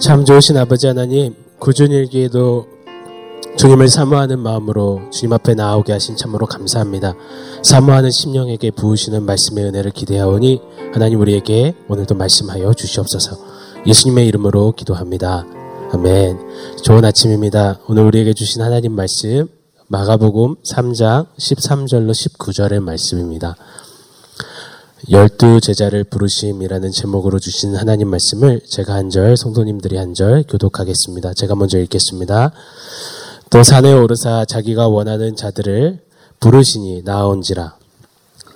참 좋으신 아버지 하나님, 구준일기에도 주님을 사모하는 마음으로 주님 앞에 나오게 하신 참으로 감사합니다. 사모하는 심령에게 부으시는 말씀의 은혜를 기대하오니 하나님 우리에게 오늘도 말씀하여 주시옵소서. 예수님의 이름으로 기도합니다. 아멘. 좋은 아침입니다. 오늘 우리에게 주신 하나님 말씀 마가복음 3장 13절로 19절의 말씀입니다. 열두 제자를 부르심이라는 제목으로 주신 하나님 말씀을 제가 한 절, 성도님들이 한 절 교독하겠습니다. 제가 먼저 읽겠습니다. 또 산에 오르사 자기가 원하는 자들을 부르시니 나온지라.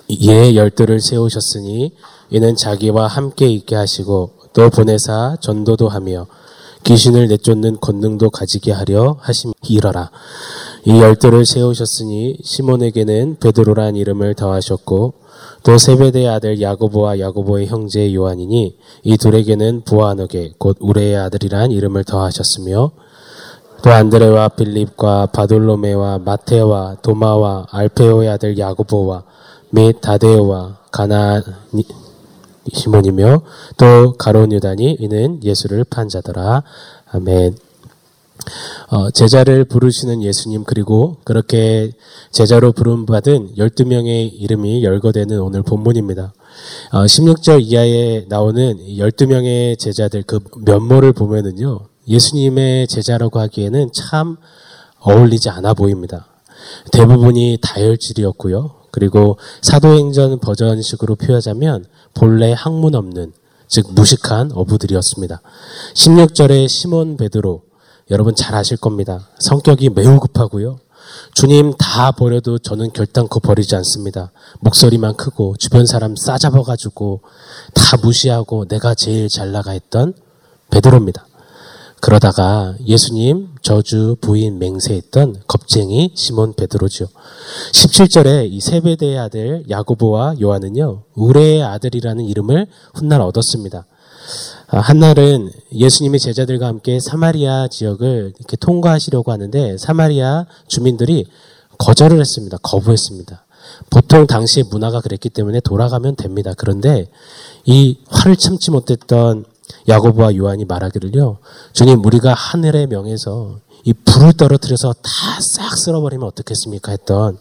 이에 열두를 세우셨으니 이는 자기와 함께 있게 하시고 또 보내사 전도도 하며 귀신을 내쫓는 권능도 가지게 하려 하심 이러라. 이 열두를 세우셨으니 시몬에게는 베드로란 이름을 더하셨고 또 세베대의 아들 야고보와 야고보의 형제 요한이니 이 둘에게는 부하너게 곧 우레의 아들이란 이름을 더하셨으며 또 안드레와 빌립과 바돌로메와 마테와 도마와 알페오의 아들 야고보와 및 다데오와 가나 시몬이며 또 가론 유다니 이는 예수를 판 자더라 아멘. 어, 제자를 부르시는 예수님 그리고 그렇게 제자로 부름받은 12명의 이름이 열거되는 오늘 본문입니다. 어, 16절 이하에 나오는 12명의 제자들 그 면모를 보면은요. 예수님의 제자라고 하기에는 참 어울리지 않아 보입니다. 대부분이 다혈질이었고요. 그리고 사도행전 버전식으로 표하자면 본래 학문 없는 즉 무식한 어부들이었습니다. 16절에 시몬 베드로 여러분 잘 아실 겁니다. 성격이 매우 급하고요. 주님 다 버려도 저는 결단코 버리지 않습니다. 목소리만 크고 주변 사람 싸잡아가지고 다 무시하고 내가 제일 잘 나가 했던 베드로입니다. 그러다가 예수님 저주 부인 맹세했던 겁쟁이 시몬 베드로죠. 17절에 이 세베대의 아들 야고보와 요한은요. 우레의 아들이라는 이름을 훗날 얻었습니다. 아, 한날은 예수님이 제자들과 함께 사마리아 지역을 이렇게 통과하시려고 하는데 사마리아 주민들이 거절을 했습니다. 거부했습니다. 보통 당시의 문화가 그랬기 때문에 돌아가면 됩니다. 그런데 이 화를 참지 못했던 야고보와 요한이 말하기를요. 주님 우리가 하늘의 명에서 이 불을 떨어뜨려서 다 싹 쓸어버리면 어떻겠습니까? 했던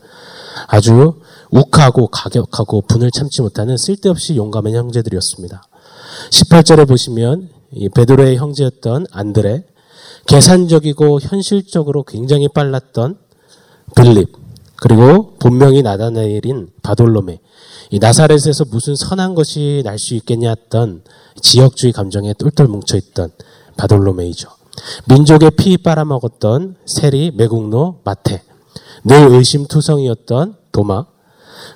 아주 욱하고 가격하고 분을 참지 못하는 쓸데없이 용감한 형제들이었습니다. 18절에 보시면 베드로의 형제였던 안드레, 계산적이고 현실적으로 굉장히 빨랐던 빌립, 그리고 본명이 나다나엘인 바돌로메, 이 나사렛에서 무슨 선한 것이 날 수 있겠냐 했던 지역주의 감정에 똘똘 뭉쳐있던 바돌로메이죠. 민족의 피 빨아먹었던 세리, 매국노, 마테, 늘 의심투성이었던 도마,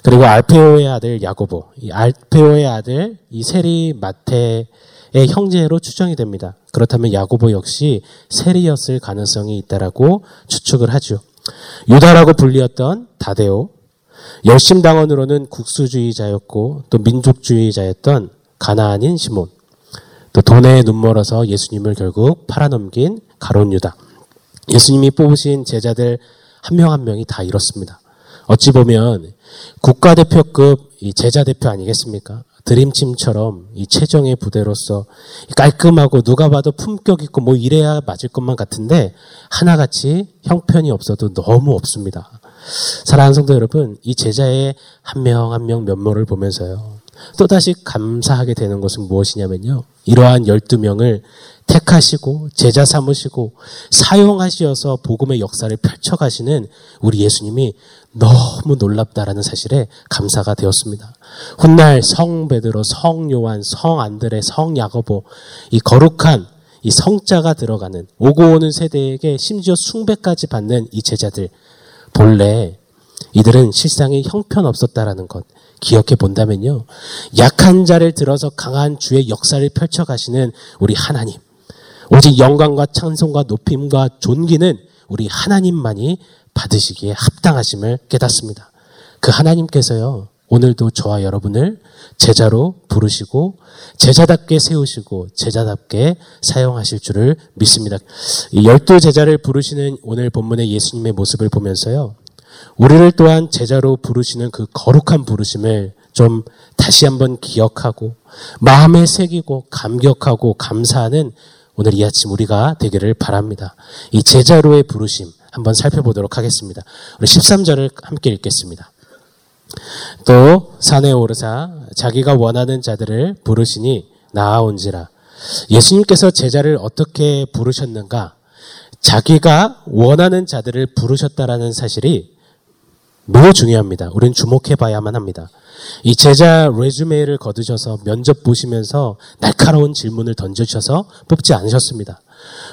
그리고 알페오의 아들 야고보, 이 알페오의 아들 이 세리 마테의 형제로 추정이 됩니다. 그렇다면 야고보 역시 세리였을 가능성이 있다라고 추측을 하죠. 유다라고 불리었던 다데오, 열심당원으로는 국수주의자였고 또 민족주의자였던 가나안인 시몬, 또 돈에 눈멀어서 예수님을 결국 팔아넘긴 가론 유다. 예수님이 뽑으신 제자들 한 명한 한 명이 다 이렇습니다. 어찌 보면 국가대표급 제자 대표 아니겠습니까? 드림팀처럼 이 최정의 부대로서 깔끔하고 누가 봐도 품격 있고 뭐 이래야 맞을 것만 같은데 하나같이 형편이 없어도 너무 없습니다. 사랑하는 성도 여러분, 이 제자의 한 명 한 명 면모를 보면서요. 또다시 감사하게 되는 것은 무엇이냐면요. 이러한 12명을 택하시고 제자 삼으시고 사용하시어서 복음의 역사를 펼쳐가시는 우리 예수님이 너무 놀랍다라는 사실에 감사가 되었습니다. 훗날 성 베드로, 성 요한, 성 안드레, 성 야고보 이 거룩한 이 성자가 들어가는 오고 오는 세대에게 심지어 숭배까지 받는 이 제자들 본래 이들은 실상이 형편없었다라는 것 기억해 본다면요. 약한 자를 들어서 강한 주의 역사를 펼쳐 가시는 우리 하나님. 오직 영광과 찬송과 높임과 존귀는 우리 하나님만이 받으시기에 합당하심을 깨닫습니다. 그 하나님께서요, 오늘도 저와 여러분을 제자로 부르시고, 제자답게 세우시고, 제자답게 사용하실 줄을 믿습니다. 열두 제자를 부르시는 오늘 본문의 예수님의 모습을 보면서요, 우리를 또한 제자로 부르시는 그 거룩한 부르심을 좀 다시 한번 기억하고, 마음에 새기고, 감격하고, 감사하는 오늘 이 아침 우리가 되기를 바랍니다. 이 제자로의 부르심 한번 살펴보도록 하겠습니다. 우리 13절을 함께 읽겠습니다. 또 산에 오르사 자기가 원하는 자들을 부르시니 나아온지라. 예수님께서 제자를 어떻게 부르셨는가? 자기가 원하는 자들을 부르셨다라는 사실이 매우 중요합니다. 우리는 주목해 봐야만 합니다. 이 제자 레주메를 거두셔서 면접 보시면서 날카로운 질문을 던져주셔서 뽑지 않으셨습니다.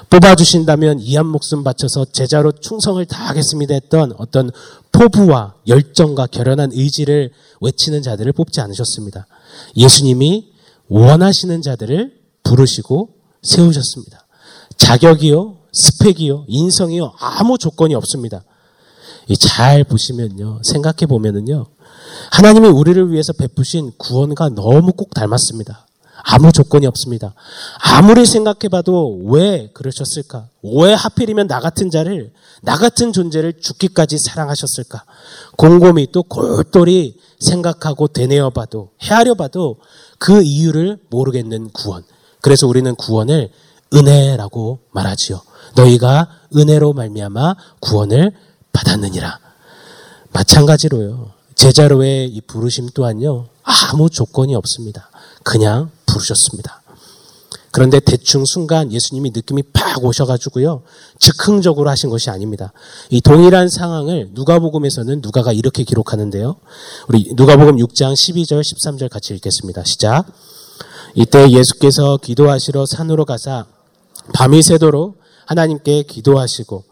뽑아주신다면 이한 목숨 바쳐서 제자로 충성을 다하겠습니다 했던 어떤 포부와 열정과 결연한 의지를 외치는 자들을 뽑지 않으셨습니다. 예수님이 원하시는 자들을 부르시고 세우셨습니다. 자격이요, 스펙이요, 인성이요, 아무 조건이 없습니다. 잘 보시면요, 생각해 보면은요, 하나님이 우리를 위해서 베푸신 구원과 너무 꼭 닮았습니다. 아무 조건이 없습니다. 아무리 생각해봐도 왜 그러셨을까? 왜 하필이면 나 같은 자를, 나 같은 존재를 죽기까지 사랑하셨을까? 곰곰이 또 골똘히 생각하고 되뇌어봐도, 헤아려봐도 그 이유를 모르겠는 구원. 그래서 우리는 구원을 은혜라고 말하지요. 너희가 은혜로 말미암아 구원을 받았느니라. 마찬가지로요. 제자로의 이 부르심 또한요. 아무 조건이 없습니다. 그냥 부르셨습니다. 그런데 대충 순간 예수님이 느낌이 팍 오셔가지고요. 즉흥적으로 하신 것이 아닙니다. 이 동일한 상황을 누가복음에서는 누가가 이렇게 기록하는데요. 우리 누가복음 6장 12절 13절 같이 읽겠습니다. 시작. 이때 예수께서 기도하시러 산으로 가사 밤이 새도록 하나님께 기도하시고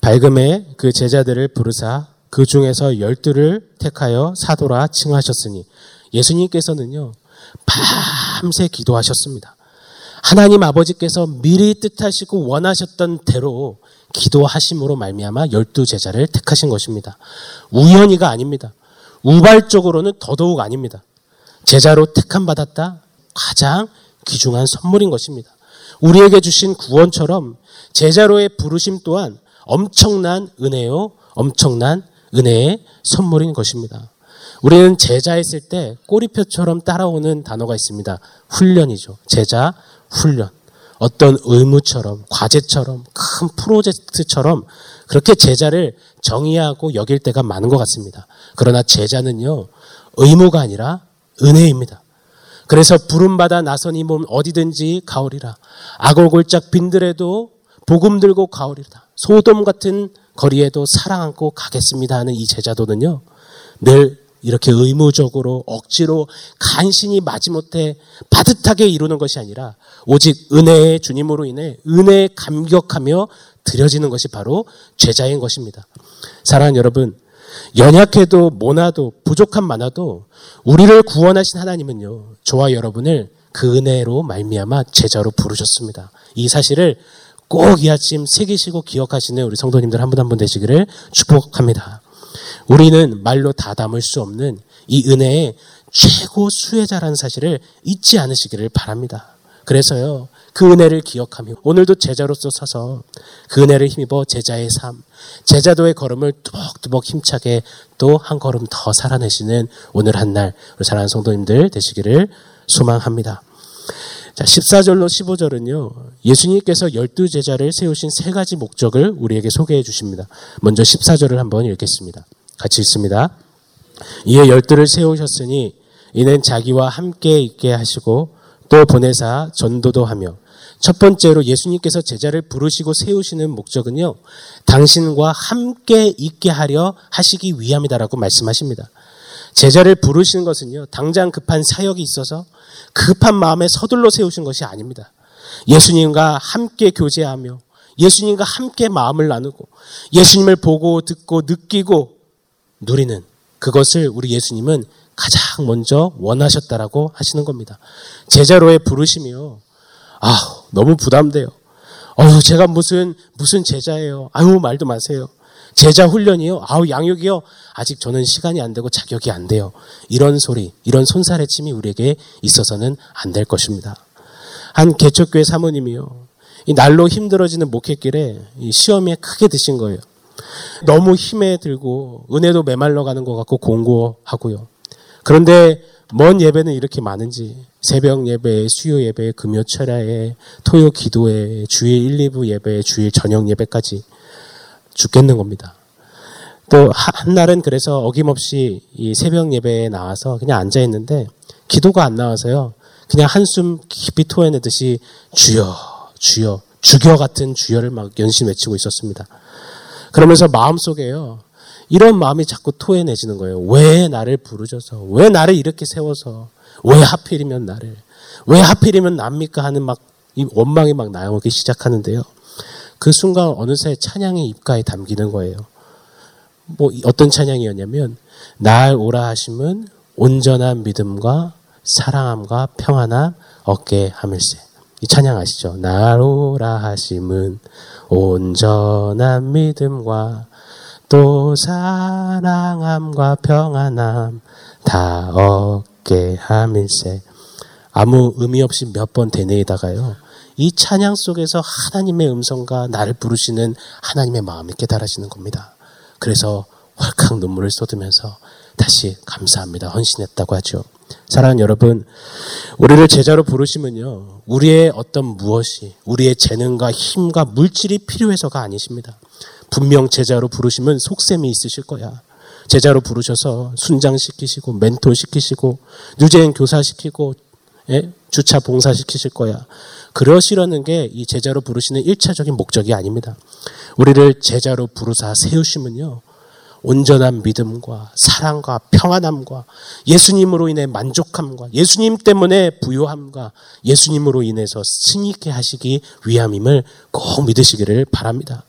밝음에 그 제자들을 부르사 그 중에서 열두를 택하여 사도라 칭하셨으니 예수님께서는요 밤새 기도하셨습니다. 하나님 아버지께서 미리 뜻하시고 원하셨던 대로 기도하심으로 말미암아 열두 제자를 택하신 것입니다. 우연히가 아닙니다. 우발적으로는 더더욱 아닙니다. 제자로 택함 받았다 가장 귀중한 선물인 것입니다. 우리에게 주신 구원처럼 제자로의 부르심 또한 엄청난 은혜요, 엄청난 은혜의 선물인 것입니다. 우리는 제자했을 때 꼬리표처럼 따라오는 단어가 있습니다. 훈련이죠. 제자 훈련. 어떤 의무처럼, 과제처럼, 큰 프로젝트처럼 그렇게 제자를 정의하고 여길 때가 많은 것 같습니다. 그러나 제자는요, 의무가 아니라 은혜입니다. 그래서 부름받아 나선 이 몸 어디든지 가오리라. 악골골짝 빈들에도 복음 들고 가오리라. 소돔 같은 거리에도 사랑 안고 가겠습니다 하는 이 제자도는요. 늘 이렇게 의무적으로 억지로 간신히 마지못해 바듯하게 이루는 것이 아니라 오직 은혜의 주님으로 인해 은혜에 감격하며 드려지는 것이 바로 제자인 것입니다. 사랑하는 여러분, 연약해도 모나도 부족한 많아도 우리를 구원하신 하나님은요. 저와 여러분을 그 은혜로 말미암아 제자로 부르셨습니다. 이 사실을 꼭 이 아침 새기시고 기억하시는 우리 성도님들 한 분 한 분 되시기를 축복합니다. 우리는 말로 다 담을 수 없는 이 은혜의 최고 수혜자라는 사실을 잊지 않으시기를 바랍니다. 그래서요, 그 은혜를 기억하며 오늘도 제자로서 서서 그 은혜를 힘입어 제자의 삶, 제자도의 걸음을 뚜벅뚜벅 힘차게 또 한 걸음 더 살아내시는 오늘 한 날, 우리 사랑하는 성도님들 되시기를 소망합니다. 자, 14절로 15절은요, 예수님께서 열두 제자를 세우신 세 가지 목적을 우리에게 소개해 주십니다. 먼저 14절을 한번 읽겠습니다. 같이 읽습니다. 이에 열두를 세우셨으니 이는 자기와 함께 있게 하시고 또 보내사 전도도 하며 첫 번째로 예수님께서 제자를 부르시고 세우시는 목적은요. 당신과 함께 있게 하려 하시기 위함이다라고 말씀하십니다. 제자를 부르시는 것은요. 당장 급한 사역이 있어서 급한 마음에 서둘러 세우신 것이 아닙니다. 예수님과 함께 교제하며 예수님과 함께 마음을 나누고 예수님을 보고 듣고 느끼고 누리는 그것을 우리 예수님은 가장 먼저 원하셨다라고 하시는 겁니다. 제자로의 부르심이요. 아, 너무 부담돼요. 어휴, 제가 무슨, 무슨 제자예요. 아유, 말도 마세요. 제자 훈련이요? 아우, 양육이요? 아직 저는 시간이 안 되고 자격이 안 돼요. 이런 소리, 이런 손사래침이 우리에게 있어서는 안 될 것입니다. 한 개척교회 사모님이요. 이 날로 힘들어지는 목회길에 이 시험에 크게 드신 거예요. 너무 힘에 들고 은혜도 메말러 가는 것 같고 공고하고요. 그런데 먼 예배는 이렇게 많은지 새벽 예배, 수요 예배, 금요 철야에, 토요 기도회, 주일 1, 2부 예배, 주일 저녁 예배까지 죽겠는 겁니다. 또 한날은 그래서 어김없이 이 새벽 예배에 나와서 그냥 앉아 있는데 기도가 안 나와서요. 그냥 한숨 깊이 토해내듯이 주여, 주여, 주여 같은 주여를 막 연신 외치고 있었습니다. 그러면서 마음속에요. 이런 마음이 자꾸 토해내지는 거예요. 왜 나를 부르셔서, 왜 나를 이렇게 세워서, 왜 하필이면 나를, 왜 하필이면 납니까 하는 막 이 원망이 막 나오기 시작하는데요. 그 순간 어느새 찬양이 입가에 담기는 거예요. 뭐 어떤 찬양이었냐면 날 오라 하심은 온전한 믿음과 사랑함과 평안함 얻게 함일세. 이 찬양 아시죠? 날 오라 하심은 온전한 믿음과 또 사랑함과 평안함 다 얻게 함일세. 아무 의미 없이 몇 번 되뇌이다가요. 이 찬양 속에서 하나님의 음성과 나를 부르시는 하나님의 마음이 깨달아지는 겁니다. 그래서 헐칵 눈물을 쏟으면서 다시 감사합니다. 헌신했다고 하죠. 사랑하는 여러분, 우리를 제자로 부르시면요. 우리의 어떤 무엇이, 우리의 재능과 힘과 물질이 필요해서가 아니십니다. 분명 제자로 부르시면 속셈이 있으실 거야. 제자로 부르셔서 순장시키시고, 멘토시키시고, 유재인 교사시키고, 예? 주차 봉사시키실 거야. 그러시려는 게 이 제자로 부르시는 1차적인 목적이 아닙니다. 우리를 제자로 부르사 세우시면요. 온전한 믿음과 사랑과 평안함과 예수님으로 인해 만족함과 예수님 때문에 부요함과 예수님으로 인해서 승리케 하시기 위함임을 꼭 믿으시기를 바랍니다.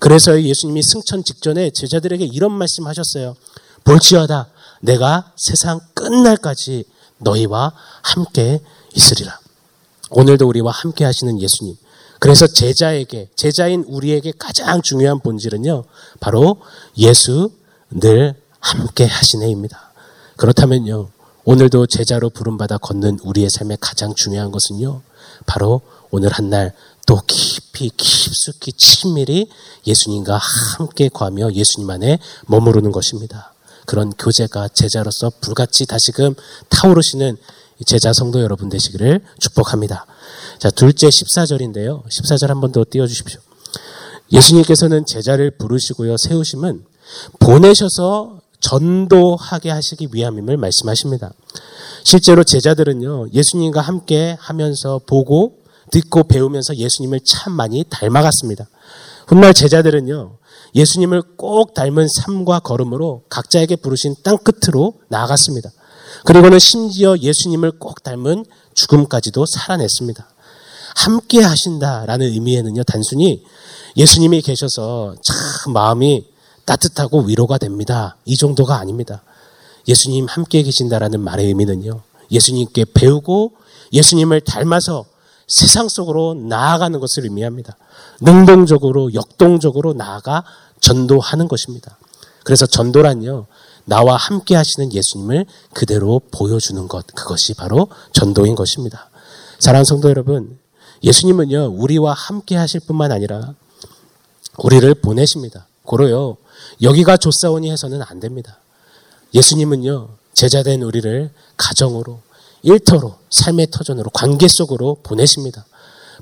그래서 예수님이 승천 직전에 제자들에게 이런 말씀 하셨어요. 볼지어다 내가 세상 끝날까지 너희와 함께 있으리라. 오늘도 우리와 함께 하시는 예수님. 그래서 제자에게, 제자인 우리에게 가장 중요한 본질은요, 바로 예수 늘 함께 하시네입니다. 그렇다면요, 오늘도 제자로 부름받아 걷는 우리의 삶의 가장 중요한 것은요, 바로 오늘 한 날 또 깊이, 깊숙이, 친밀히 예수님과 함께 구하며 예수님 안에 머무르는 것입니다. 그런 교제가 제자로서 불같이 다시금 타오르시는 제자 성도 여러분 되시기를 축복합니다. 자, 둘째 14절인데요. 14절 한 번 더 띄워 주십시오. 예수님께서는 제자를 부르시고요. 세우심은 보내셔서 전도하게 하시기 위함임을 말씀하십니다. 실제로 제자들은요, 예수님과 함께 하면서 보고, 듣고, 배우면서 예수님을 참 많이 닮아갔습니다. 훗날 제자들은요, 예수님을 꼭 닮은 삶과 걸음으로 각자에게 부르신 땅 끝으로 나아갔습니다. 그리고는 심지어 예수님을 꼭 닮은 죽음까지도 살아냈습니다. 함께 하신다라는 의미에는요, 단순히 예수님이 계셔서 참 마음이 따뜻하고 위로가 됩니다. 이 정도가 아닙니다. 예수님 함께 계신다라는 말의 의미는요, 예수님께 배우고 예수님을 닮아서 세상 속으로 나아가는 것을 의미합니다. 능동적으로, 역동적으로 나아가 전도하는 것입니다. 그래서 전도란요, 나와 함께 하시는 예수님을 그대로 보여주는 것, 그것이 바로 전도인 것입니다. 사랑하는 성도 여러분, 예수님은요, 우리와 함께 하실 뿐만 아니라 우리를 보내십니다. 고로요, 여기가 조사오니 해서는 안 됩니다. 예수님은요, 제자된 우리를 가정으로, 일터로, 삶의 터전으로, 관계 속으로 보내십니다.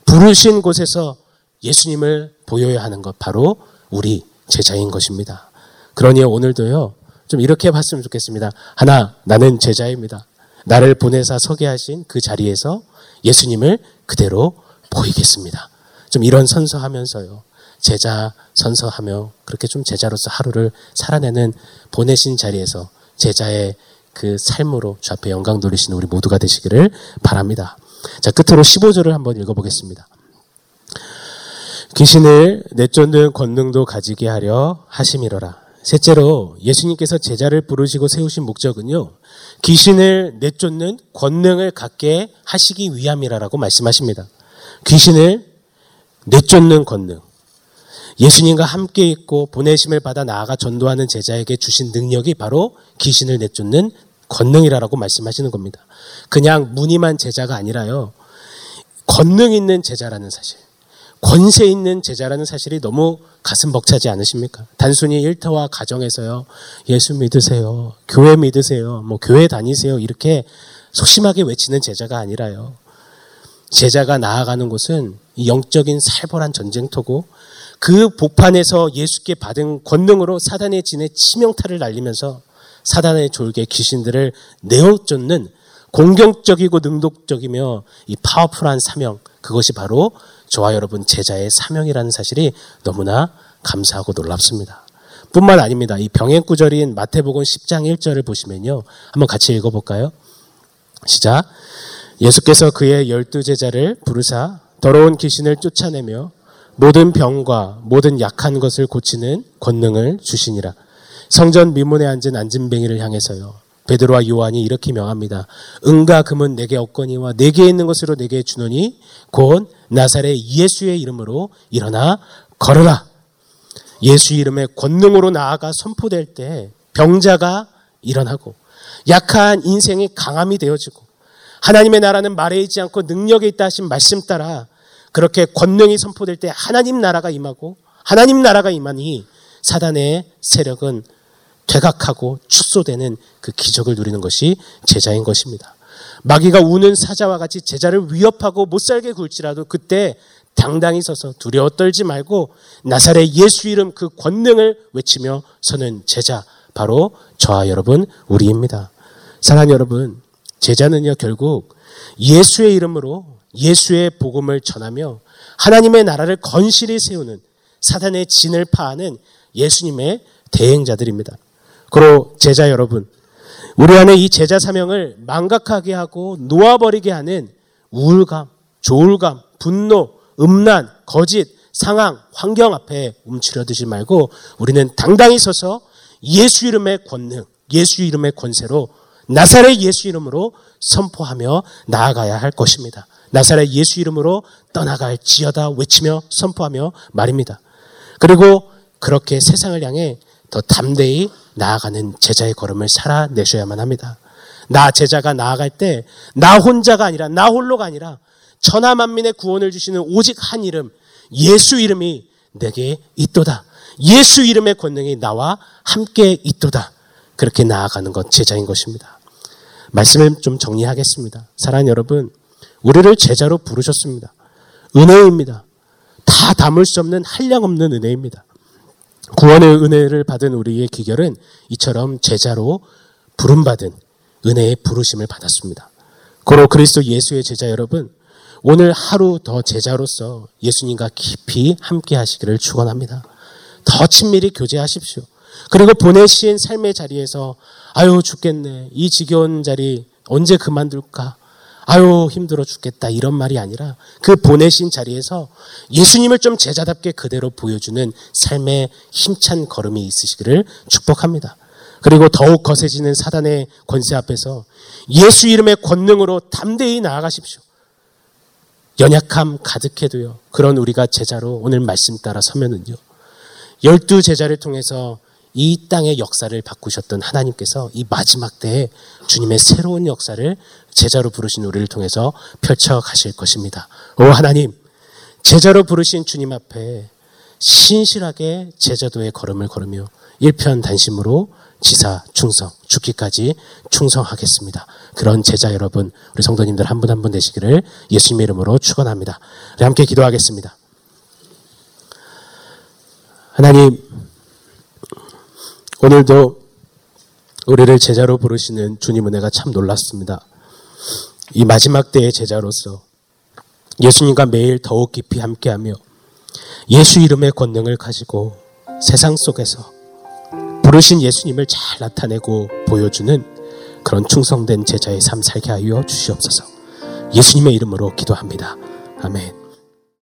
부르신 곳에서 예수님을 보여야 하는 것, 바로 우리 제자인 것입니다. 그러니 오늘도요, 좀 이렇게 봤으면 좋겠습니다. 하나, 나는 제자입니다. 나를 보내사 서게 하신 그 자리에서 예수님을 그대로 보이겠습니다. 좀 이런 선서하면서요. 제자 선서하며 그렇게 좀 제자로서 하루를 살아내는 보내신 자리에서 제자의 그 삶으로 주 앞에 영광 돌리시는 우리 모두가 되시기를 바랍니다. 자, 끝으로 15절을 한번 읽어보겠습니다. 귀신을 내쫓는 권능도 가지게 하려 하심이로라. 셋째로 예수님께서 제자를 부르시고 세우신 목적은요. 귀신을 내쫓는 권능을 갖게 하시기 위함이라고 말씀하십니다. 귀신을 내쫓는 권능. 예수님과 함께 있고 보내심을 받아 나아가 전도하는 제자에게 주신 능력이 바로 귀신을 내쫓는 권능이라고 말씀하시는 겁니다. 그냥 무늬만 제자가 아니라요. 권능 있는 제자라는 사실. 권세 있는 제자라는 사실이 너무 가슴 벅차지 않으십니까? 단순히 일터와 가정에서요, 예수 믿으세요, 교회 믿으세요, 뭐 교회 다니세요, 이렇게 소심하게 외치는 제자가 아니라요. 제자가 나아가는 곳은 영적인 살벌한 전쟁터고 그 복판에서 예수께 받은 권능으로 사단의 진에 치명타를 날리면서 사단의 졸개 귀신들을 내어쫓는 공격적이고 능동적이며 이 파워풀한 사명 그것이 바로 저와 여러분 제자의 사명이라는 사실이 너무나 감사하고 놀랍습니다. 뿐만 아닙니다. 이 병행 구절인 마태복음 10장 1절을 보시면요. 한번 같이 읽어 볼까요? 시작. 예수께서 그의 열두 제자를 부르사 더러운 귀신을 쫓아내며 모든 병과 모든 약한 것을 고치는 권능을 주시니라. 성전 미문에 앉은 안진뱅이를 향해서요. 베드로와 요한이 이렇게 명합니다. 은과 금은 내게 없거니와 내게 있는 것으로 내게 주노니 곧 나사렛 예수의 이름으로 일어나 걸어라. 예수 이름의 권능으로 나아가 선포될 때 병자가 일어나고 약한 인생이 강함이 되어지고 하나님의 나라는 말에 있지 않고 능력에 있다 하신 말씀 따라 그렇게 권능이 선포될 때 하나님 나라가 임하고 하나님 나라가 임하니 사단의 세력은 퇴각하고 축소되는 그 기적을 누리는 것이 제자인 것입니다. 마귀가 우는 사자와 같이 제자를 위협하고 못 살게 굴지라도 그때 당당히 서서 두려워 떨지 말고 나사렛 예수 이름 그 권능을 외치며 서는 제자 바로 저와 여러분 우리입니다. 사랑하는 여러분 제자는요 결국 예수의 이름으로 예수의 복음을 전하며 하나님의 나라를 건실히 세우는 사단의 진을 파하는 예수님의 대행자들입니다. 그리고 제자 여러분, 우리 안에 이 제자 사명을 망각하게 하고 놓아버리게 하는 우울감, 조울감, 분노, 음란, 거짓, 상황, 환경 앞에 움츠려드지 말고 우리는 당당히 서서 예수 이름의 권능, 예수 이름의 권세로 나사렛 예수 이름으로 선포하며 나아가야 할 것입니다. 나사렛 예수 이름으로 떠나갈 지어다 외치며 선포하며 말입니다. 그리고 그렇게 세상을 향해 더 담대히 나아가는 제자의 걸음을 살아내셔야만 합니다. 나 제자가 나아갈 때 나 혼자가 아니라 나 홀로가 아니라 천하 만민의 구원을 주시는 오직 한 이름 예수 이름이 내게 있도다. 예수 이름의 권능이 나와 함께 있도다. 그렇게 나아가는 것 제자인 것입니다. 말씀을 좀 정리하겠습니다. 사랑하는 여러분, 우리를 제자로 부르셨습니다. 은혜입니다. 다 담을 수 없는 한량 없는 은혜입니다. 구원의 은혜를 받은 우리의 기결은 이처럼 제자로 부름받은 은혜의 부르심을 받았습니다. 고로 그리스도 예수의 제자 여러분, 오늘 하루 더 제자로서 예수님과 깊이 함께 하시기를 축원합니다. 더 친밀히 교제하십시오. 그리고 보내신 삶의 자리에서 아유 죽겠네. 이 지겨운 자리 언제 그만둘까? 아유 힘들어 죽겠다 이런 말이 아니라 그 보내신 자리에서 예수님을 좀 제자답게 그대로 보여주는 삶의 힘찬 걸음이 있으시기를 축복합니다. 그리고 더욱 거세지는 사단의 권세 앞에서 예수 이름의 권능으로 담대히 나아가십시오. 연약함 가득해도요. 그런 우리가 제자로 오늘 말씀 따라 서면은요. 열두 제자를 통해서 이 땅의 역사를 바꾸셨던 하나님께서 이 마지막 때에 주님의 새로운 역사를 제자로 부르신 우리를 통해서 펼쳐 가실 것입니다. 오 하나님, 제자로 부르신 주님 앞에 신실하게 제자도의 걸음을 걸으며 일편단심으로 지사 충성, 죽기까지 충성하겠습니다. 그런 제자 여러분, 우리 성도님들 한 분 한 분 되시기를 예수님의 이름으로 축원합니다. 함께 기도하겠습니다. 하나님, 오늘도 우리를 제자로 부르시는 주님 은혜가 참 놀랐습니다. 이 마지막 때의 제자로서 예수님과 매일 더욱 깊이 함께하며 예수 이름의 권능을 가지고 세상 속에서 부르신 예수님을 잘 나타내고 보여주는 그런 충성된 제자의 삶 살게 하여 주시옵소서. 예수님의 이름으로 기도합니다. 아멘.